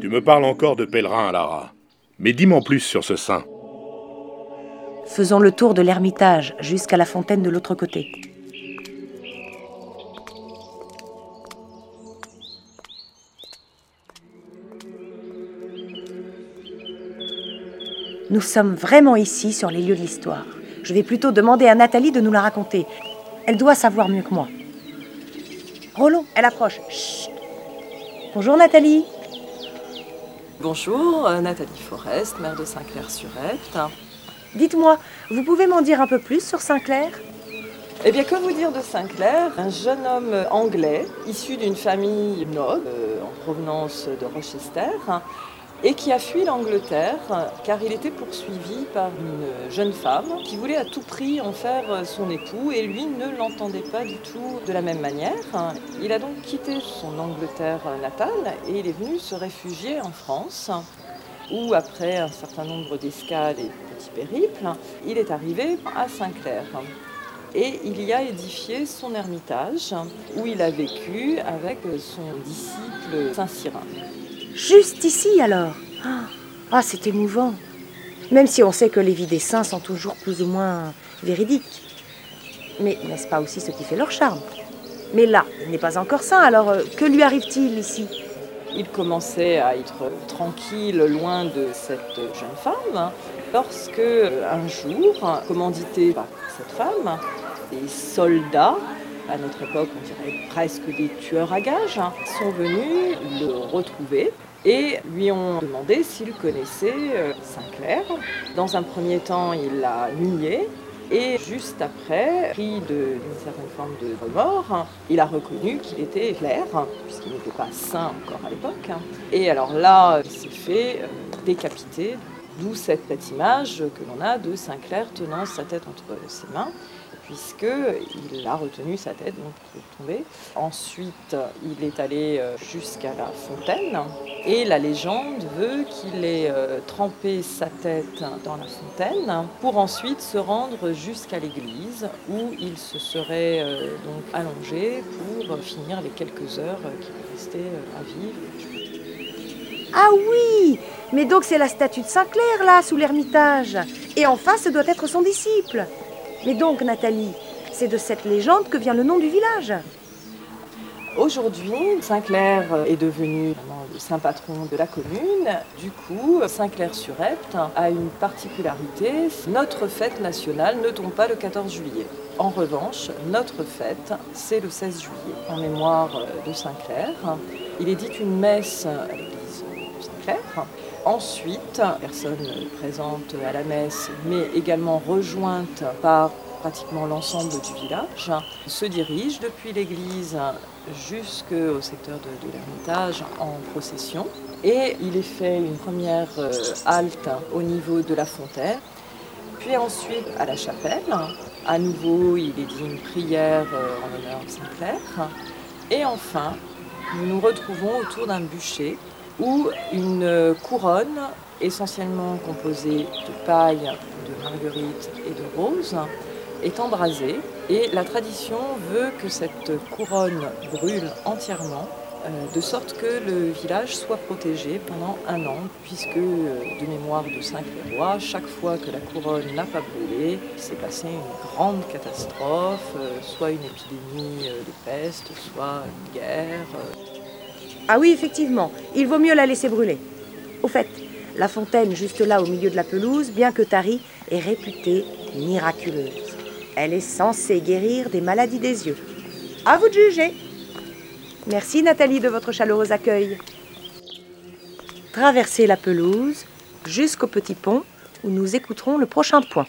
Tu me parles encore de pèlerin, Lara. Mais dis-moi plus sur ce saint. Faisons le tour de l'ermitage jusqu'à la fontaine de l'autre côté. Nous sommes vraiment ici sur les lieux de l'histoire. Je vais plutôt demander à Nathalie de nous la raconter. Elle doit savoir mieux que moi. Roland, elle approche. Chut. Bonjour Nathalie. Bonjour, euh, Nathalie Forest, maire de Saint-Clair-sur-Epte. Dites-moi, vous pouvez m'en dire un peu plus sur Saint-Clair? Eh bien, que vous dire de Saint-Clair? Un jeune homme anglais, issu d'une famille noble, euh, en provenance de Rochester, et qui a fui l'Angleterre car il était poursuivi par une jeune femme qui voulait à tout prix en faire son époux et lui ne l'entendait pas du tout de la même manière. Il a donc quitté son Angleterre natale et il est venu se réfugier en France où après un certain nombre d'escales et de petits périples, il est arrivé à Saint-Clair. Et il y a édifié son ermitage où il a vécu avec son disciple Saint-Cyrin. Juste ici alors Ah, c'est émouvant. Même si on sait que les vies des saints sont toujours plus ou moins véridiques. Mais n'est-ce pas aussi ce qui fait leur charme? Mais là, il n'est pas encore saint, alors euh, que lui arrive-t-il ici? Il commençait à être tranquille loin de cette jeune femme lorsque un jour, commandité par cette femme, des soldats à notre époque, on dirait presque des tueurs à gages, sont venus le retrouver et lui ont demandé s'il connaissait euh, Saint-Clair. Dans un premier temps, il l'a nié. Et juste après, pris d'une certaine forme de remords, il a reconnu qu'il était clair, puisqu'il n'était pas saint encore à l'époque. Et alors là, il s'est fait euh, décapiter, d'où cette, cette image que l'on a de Saint-Clair tenant sa tête entre ses mains puisqu'il a retenu sa tête donc, pour tomber. Ensuite, il est allé euh, jusqu'à la fontaine et la légende veut qu'il ait euh, trempé sa tête dans la fontaine pour ensuite se rendre jusqu'à l'église où il se serait euh, donc allongé pour finir les quelques heures qu'il restait à vivre. Ah oui Mais donc c'est la statue de Saint-Clair là, sous l'ermitage. Et en face, ce doit être son disciple. Mais donc, Nathalie, c'est de cette légende que vient le nom du village. Aujourd'hui, Saint-Clair est devenu le saint patron de la commune. Du coup, Saint-Clair-sur-Epte a une particularité. Notre fête nationale ne tombe pas le 14 juillet. En revanche, notre fête, c'est le 16 juillet, en mémoire de Saint-Clair. Il est dit une messe à l'église Saint-Clair. Ensuite, personne présente à la messe, mais également rejointe par pratiquement l'ensemble du village, se dirige depuis l'église jusqu'au secteur de, de l'Ermitage en procession. Et il est fait une première euh, halte au niveau de la fontaine, puis ensuite à la chapelle. À nouveau, il est dit une prière euh, en l'honneur de Saint-Clair. Et enfin, nous nous retrouvons autour d'un bûcher où une couronne essentiellement composée de paille, de marguerite et de rose est embrasée et la tradition veut que cette couronne brûle entièrement euh, de sorte que le village soit protégé pendant un an, puisque euh, de mémoire de saint Clairoy, chaque fois que la couronne n'a pas brûlé, il s'est passé une grande catastrophe, euh, soit une épidémie de peste, soit une guerre. Ah oui, effectivement, il vaut mieux la laisser brûler. Au fait, la fontaine juste là au milieu de la pelouse, bien que tarie, est réputée miraculeuse. Elle est censée guérir des maladies des yeux. À vous de juger. Merci Nathalie de votre chaleureux accueil. Traversez la pelouse jusqu'au petit pont où nous écouterons le prochain point.